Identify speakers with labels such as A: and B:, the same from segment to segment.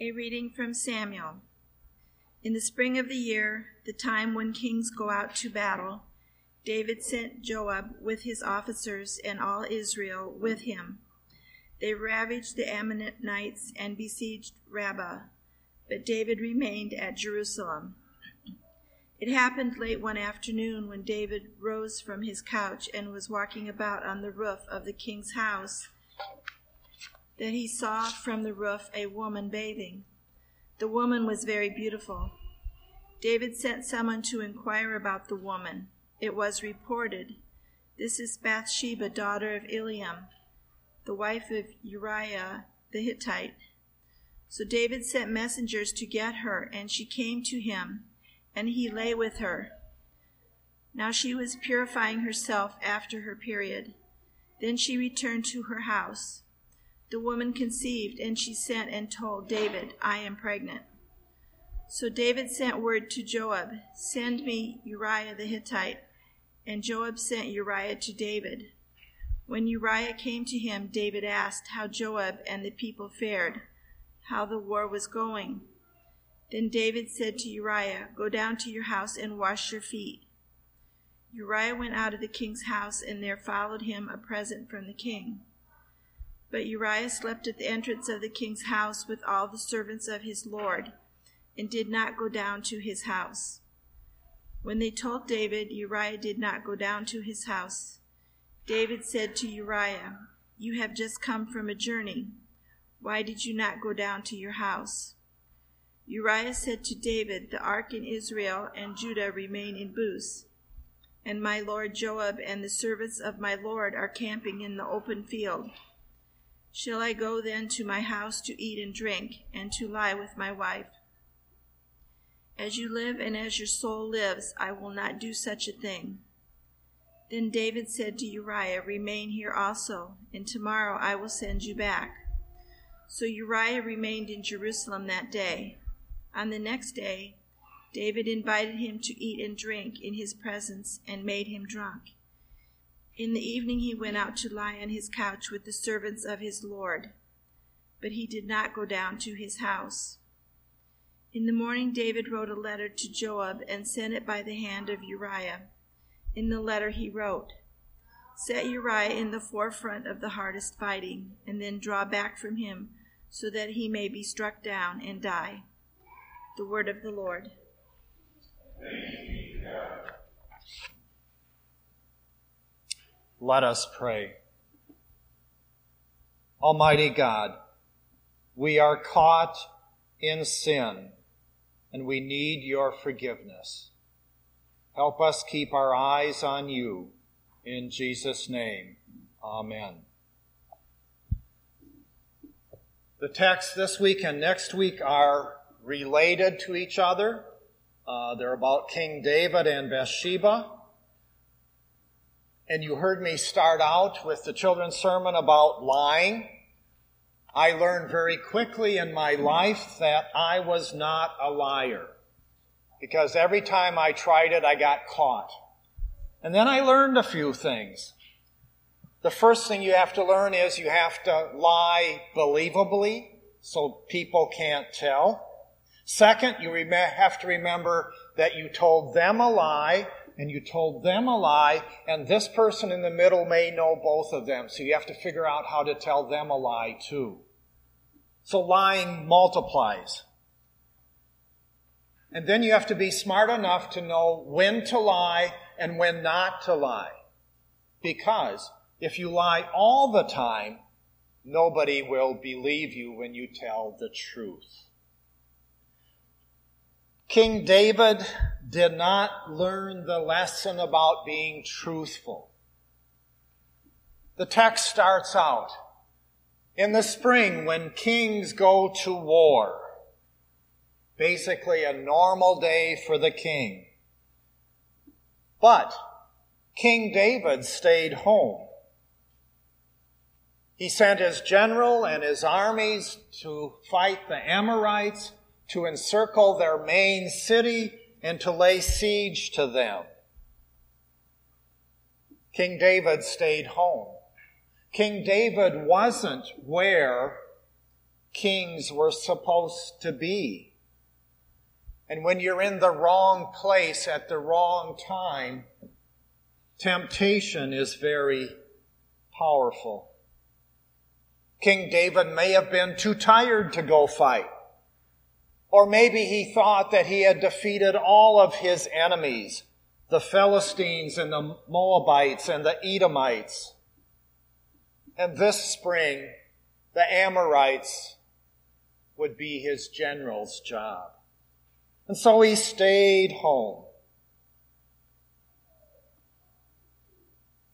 A: A reading from Samuel. In the spring of the year, the time when kings go out to battle, David sent Joab with his officers and all Israel with him. They ravaged the Ammonites and besieged Rabbah, but David remained at Jerusalem. It happened late one afternoon when David rose from his couch and was walking about on the roof of the king's house that he saw from the roof a woman bathing. The woman was very beautiful. David sent someone to inquire about the woman. It was reported, This is Bathsheba, daughter of Eliam, the wife of Uriah the Hittite. So David sent messengers to get her, and she came to him, and he lay with her. Now she was purifying herself after her period. Then she returned to her house. The woman conceived, and she sent and told David, I am pregnant. So David sent word to Joab, Send me Uriah the Hittite. And Joab sent Uriah to David. When Uriah came to him, David asked how Joab and the people fared, how the war was going. Then David said to Uriah, Go down to your house and wash your feet. Uriah went out of the king's house, and there followed him a present from the king. But Uriah slept at the entrance of the king's house with all the servants of his lord, and did not go down to his house. When they told David, Uriah did not go down to his house. David said to Uriah, You have just come from a journey. Why did you not go down to your house? Uriah said to David, The ark in Israel and Judah remain in Booth, and my lord Joab and the servants of my lord are camping in the open field. Shall I go then to my house to eat and drink, and to lie with my wife? As you live and as your soul lives, I will not do such a thing. Then David said to Uriah, Remain here also, and tomorrow I will send you back. So Uriah remained in Jerusalem that day. On the next day, David invited him to eat and drink in his presence and made him drunk. In the evening he went out to lie on his couch with the servants of his Lord, but he did not go down to his house. In the morning David wrote a letter to Joab and sent it by the hand of Uriah. In the letter he wrote, Set Uriah in the forefront of the hardest fighting, and then draw back from him, so that he may be struck down and die. The word of the Lord.
B: Let us pray. Almighty God, we are caught in sin and we need your forgiveness. Help us keep our eyes on you. In Jesus' name, amen. The texts this week and next week are related to each other. Uh, they're about King David and Bathsheba. And you heard me start out with the children's sermon about lying. I learned very quickly in my life that I was not a liar. Because every time I tried it, I got caught. And then I learned a few things. The first thing you have to learn is you have to lie believably so people can't tell. Second, you have to remember that you told them a lie and you told them a lie, and this person in the middle may know both of them. So you have to figure out how to tell them a lie too. So lying multiplies. And then you have to be smart enough to know when to lie and when not to lie. Because if you lie all the time, nobody will believe you when you tell the truth. King David did not learn the lesson about being truthful. The text starts out in the spring when kings go to war. Basically a normal day for the king. But King David stayed home. He sent his general and his armies to fight the Amorites, to encircle their main city, and to lay siege to them. King David stayed home. King David wasn't where kings were supposed to be. And when you're in the wrong place at the wrong time, temptation is very powerful. King David may have been too tired to go fight. Or maybe he thought that he had defeated all of his enemies, the Philistines and the Moabites and the Edomites. And this spring, the Amorites would be his general's job. And so he stayed home.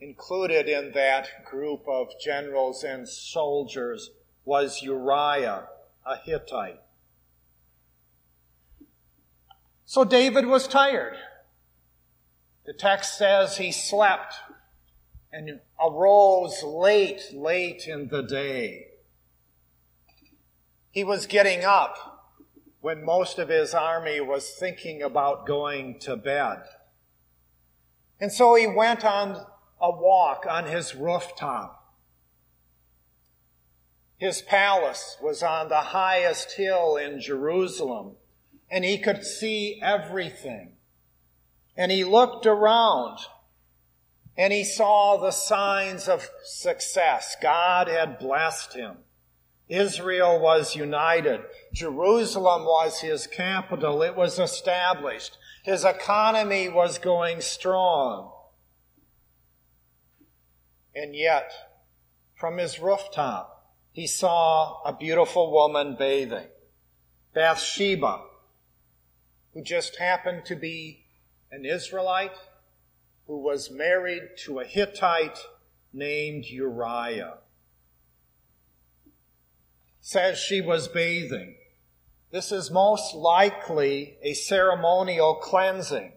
B: Included in that group of generals and soldiers was Uriah, a Hittite. So David was tired. The text says he slept and arose late, late in the day. He was getting up when most of his army was thinking about going to bed. And so he went on a walk on his rooftop. His palace was on the highest hill in Jerusalem, and he could see everything. And he looked around and he saw the signs of success. God had blessed him. Israel was united. Jerusalem was his capital. It was established. His economy was going strong. And yet, from his rooftop, he saw a beautiful woman bathing. Bathsheba, who just happened to be an Israelite who was married to a Hittite named Uriah says she was bathing. This is most likely a ceremonial cleansing,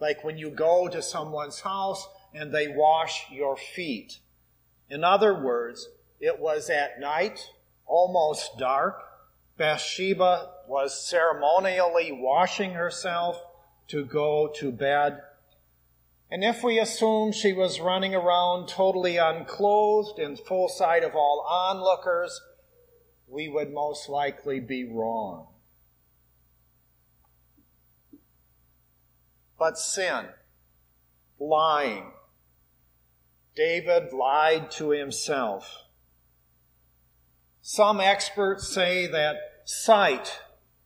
B: like when you go to someone's house and they wash your feet. In other words, it was at night, almost dark. Bathsheba was ceremonially washing herself to go to bed. And if we assume she was running around totally unclothed in full sight of all onlookers, we would most likely be wrong. But sin, lying, David lied to himself. Some experts say that sight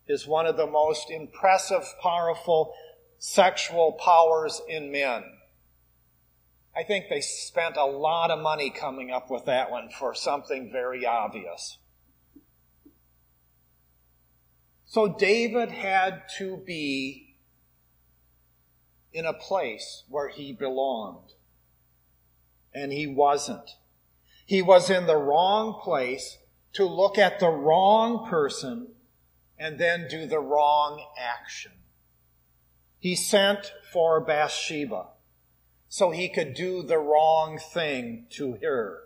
B: is one of the most impressive, powerful sexual powers in men. I think they spent a lot of money coming up with that one for something very obvious. So David had to be in a place where he belonged. And he wasn't. He was in the wrong place to look at the wrong person and then do the wrong action. He sent for Bathsheba so he could do the wrong thing to her.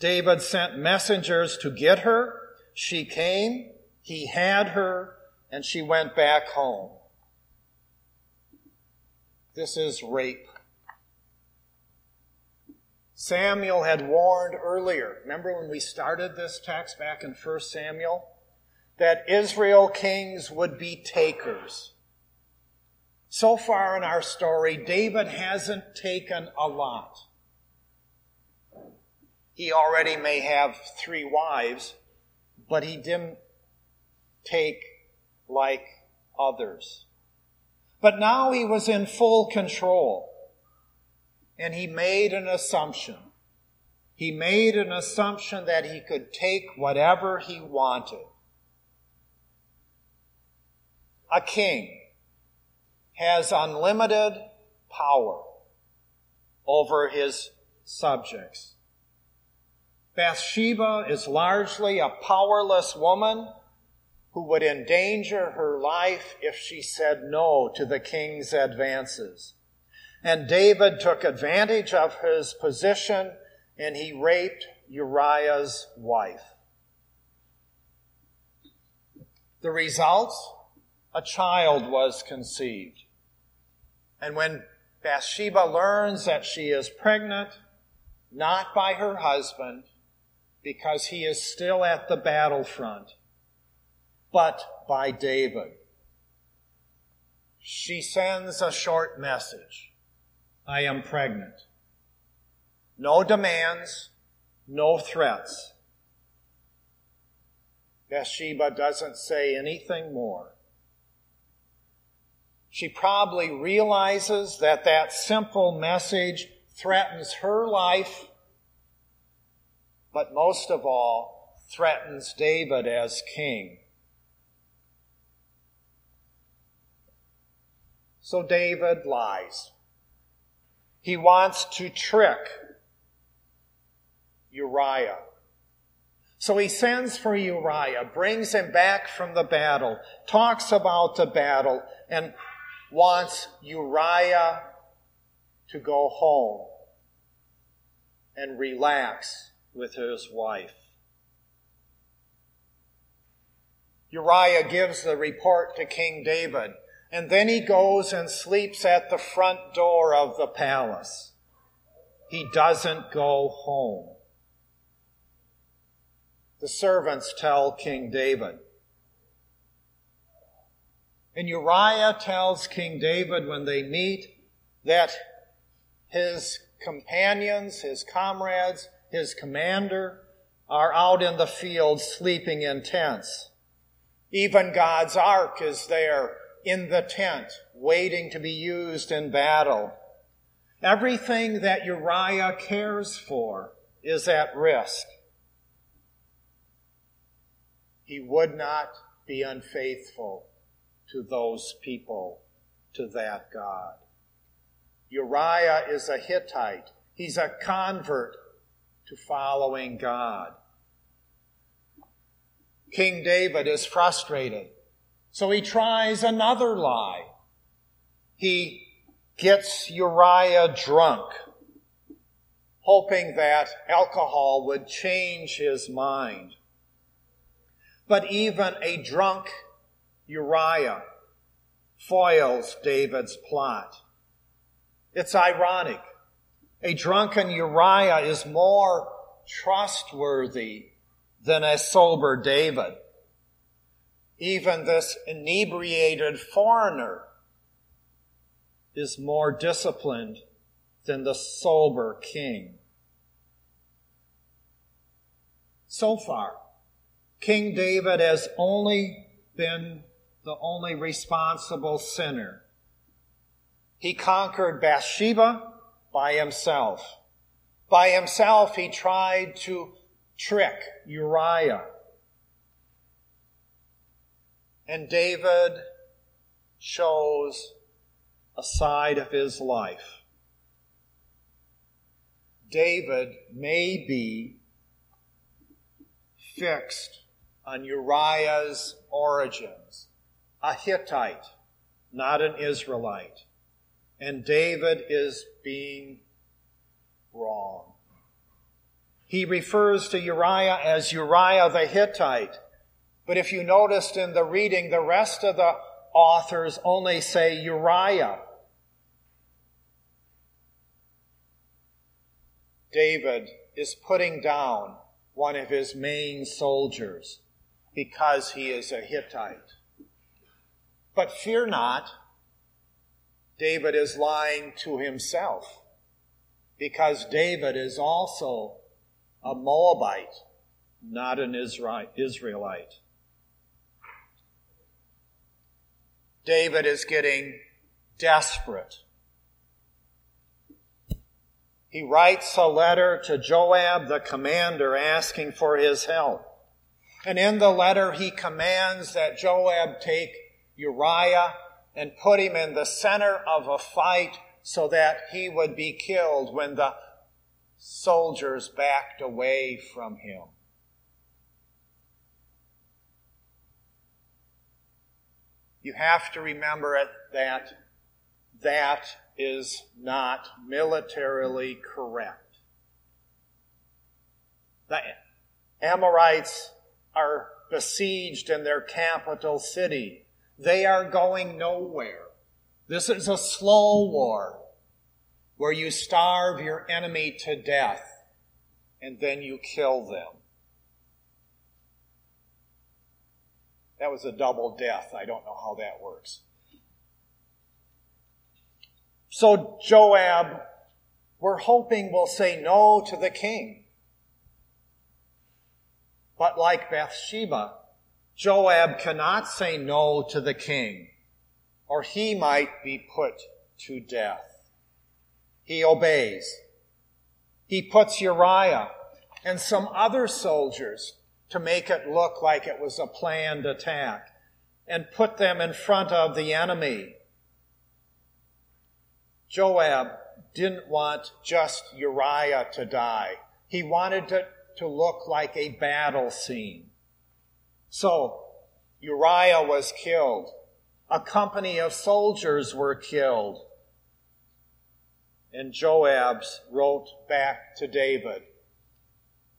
B: David sent messengers to get her. She came. He had her and she went back home. This is rape. Samuel had warned earlier, remember when we started this text back in 1 Samuel, that Israel kings would be takers. So far in our story, David hasn't taken a lot. He already may have three wives, but he didn't take like others. But now he was in full control. And he made an assumption. He made an assumption that he could take whatever he wanted. A king has unlimited power over his subjects. Bathsheba is largely a powerless woman who would endanger her life if she said no to the king's advances. And David took advantage of his position and he raped Uriah's wife. The results? A child was conceived. And when Bathsheba learns that she is pregnant, not by her husband, because he is still at the battlefront, but by David. She sends a short message. I am pregnant. No demands, no threats. Bathsheba doesn't say anything more. She probably realizes that that simple message threatens her life, but most of all, threatens David as king. So David lies. He wants to trick Uriah. So he sends for Uriah, brings him back from the battle, talks about the battle, and wants Uriah to go home and relax with his wife. Uriah gives the report to King David, and then he goes and sleeps at the front door of the palace. He doesn't go home. The servants tell King David, and Uriah tells King David when they meet that his companions, his comrades, his commander are out in the field sleeping in tents. Even God's ark is there in the tent, waiting to be used in battle. Everything that Uriah cares for is at risk. He would not be unfaithful to those people, to that God. Uriah is a Hittite. He's a convert to following God. King David is frustrated. So he tries another lie. He gets Uriah drunk, hoping that alcohol would change his mind. But even a drunk Uriah foils David's plot. It's ironic. A drunken Uriah is more trustworthy than a sober David. Even this inebriated foreigner is more disciplined than the sober king. So far, King David has only been the only responsible sinner. He conquered Bathsheba by himself. By himself, he tried to trick Uriah. And David shows a side of his life. David may be fixed on Uriah's origins a Hittite, not an Israelite. And David is being wrong. He refers to Uriah as Uriah the Hittite. But if you noticed in the reading, the rest of the authors only say Uriah. David is putting down one of his main soldiers because he is a Hittite. But fear not, David is lying to himself because David is also a Moabite, not an Israelite. David is getting desperate. He writes a letter to Joab, the commander, asking for his help. And in the letter, he commands that Joab take Uriah and put him in the center of a fight so that he would be killed when the soldiers backed away from him. You have to remember it, that that is not militarily correct. The Amorites are besieged in their capital city. They are going nowhere. This is a slow war where you starve your enemy to death and then you kill them. That was a double death. I don't know how that works. So Joab, we're hoping will say no to the king. But like Bathsheba, Joab cannot say no to the king, or he might be put to death. He obeys. He puts Uriah and some other soldiers to make it look like it was a planned attack and put them in front of the enemy. Joab didn't want just Uriah to die. He wanted it to look like a battle scene. So, Uriah was killed. A company of soldiers were killed. And Joab wrote back to David,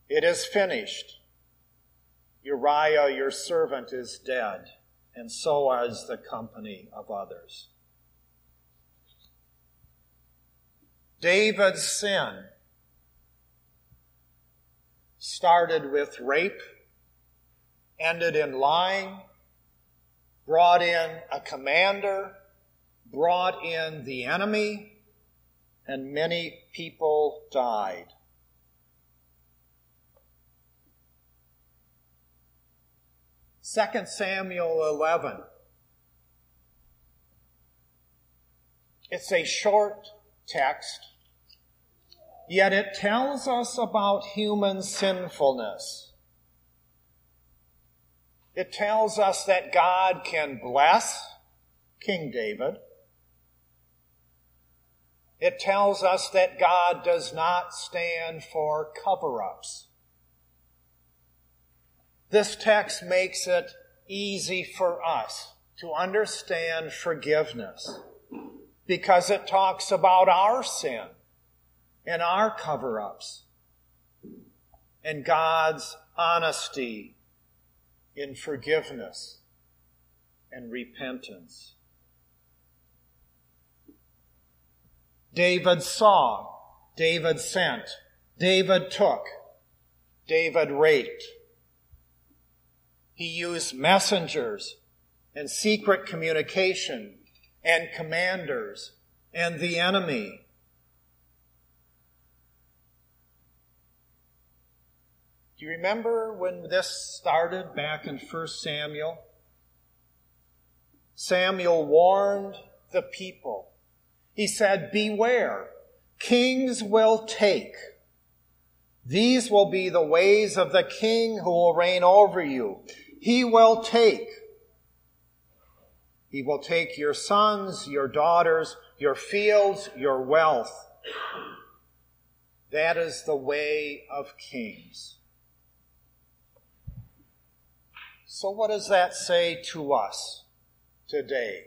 B: It is finished. Uriah, your servant, is dead, and so is the company of others. David's sin started with rape, ended in lying, brought in a commander, brought in the enemy, and many people died. Second Samuel 11. It's a short text, yet it tells us about human sinfulness. It tells us that God can bless King David. It tells us that God does not stand for cover ups. This text makes it easy for us to understand forgiveness because it talks about our sin and our cover ups and God's honesty in forgiveness and repentance. David saw, David sent, David took, David raped. He used messengers and secret communication and commanders and the enemy. Do you remember when this started back in 1 Samuel? Samuel warned the people. He said, Beware, kings will take. These will be the ways of the king who will reign over you. He will take he will take your sons, your daughters, your fields, your wealth. That is the way of kings. So, what does that say to us today?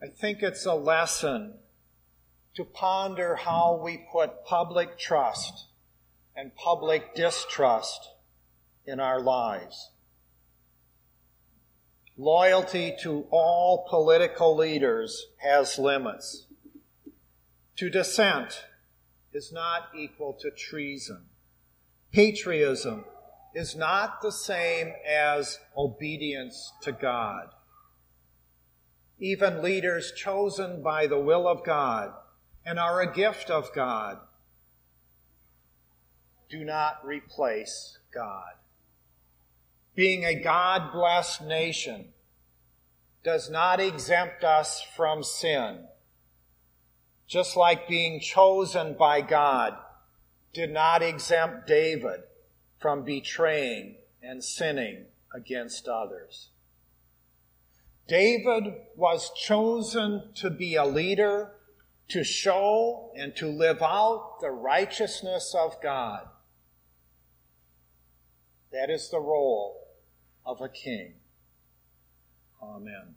B: I think it's a lesson to ponder how we put public trust and public distrust in our lives. Loyalty to all political leaders has limits. To dissent is not equal to treason. Patriotism is not the same as obedience to God. Even leaders chosen by the will of God and are a gift of God do not replace God being a God blessed nation does not exempt us from sin. Just like being chosen by God did not exempt David from betraying and sinning against others. David was chosen to be a leader, to show and to live out the righteousness of God. That is the role of a king. Amen.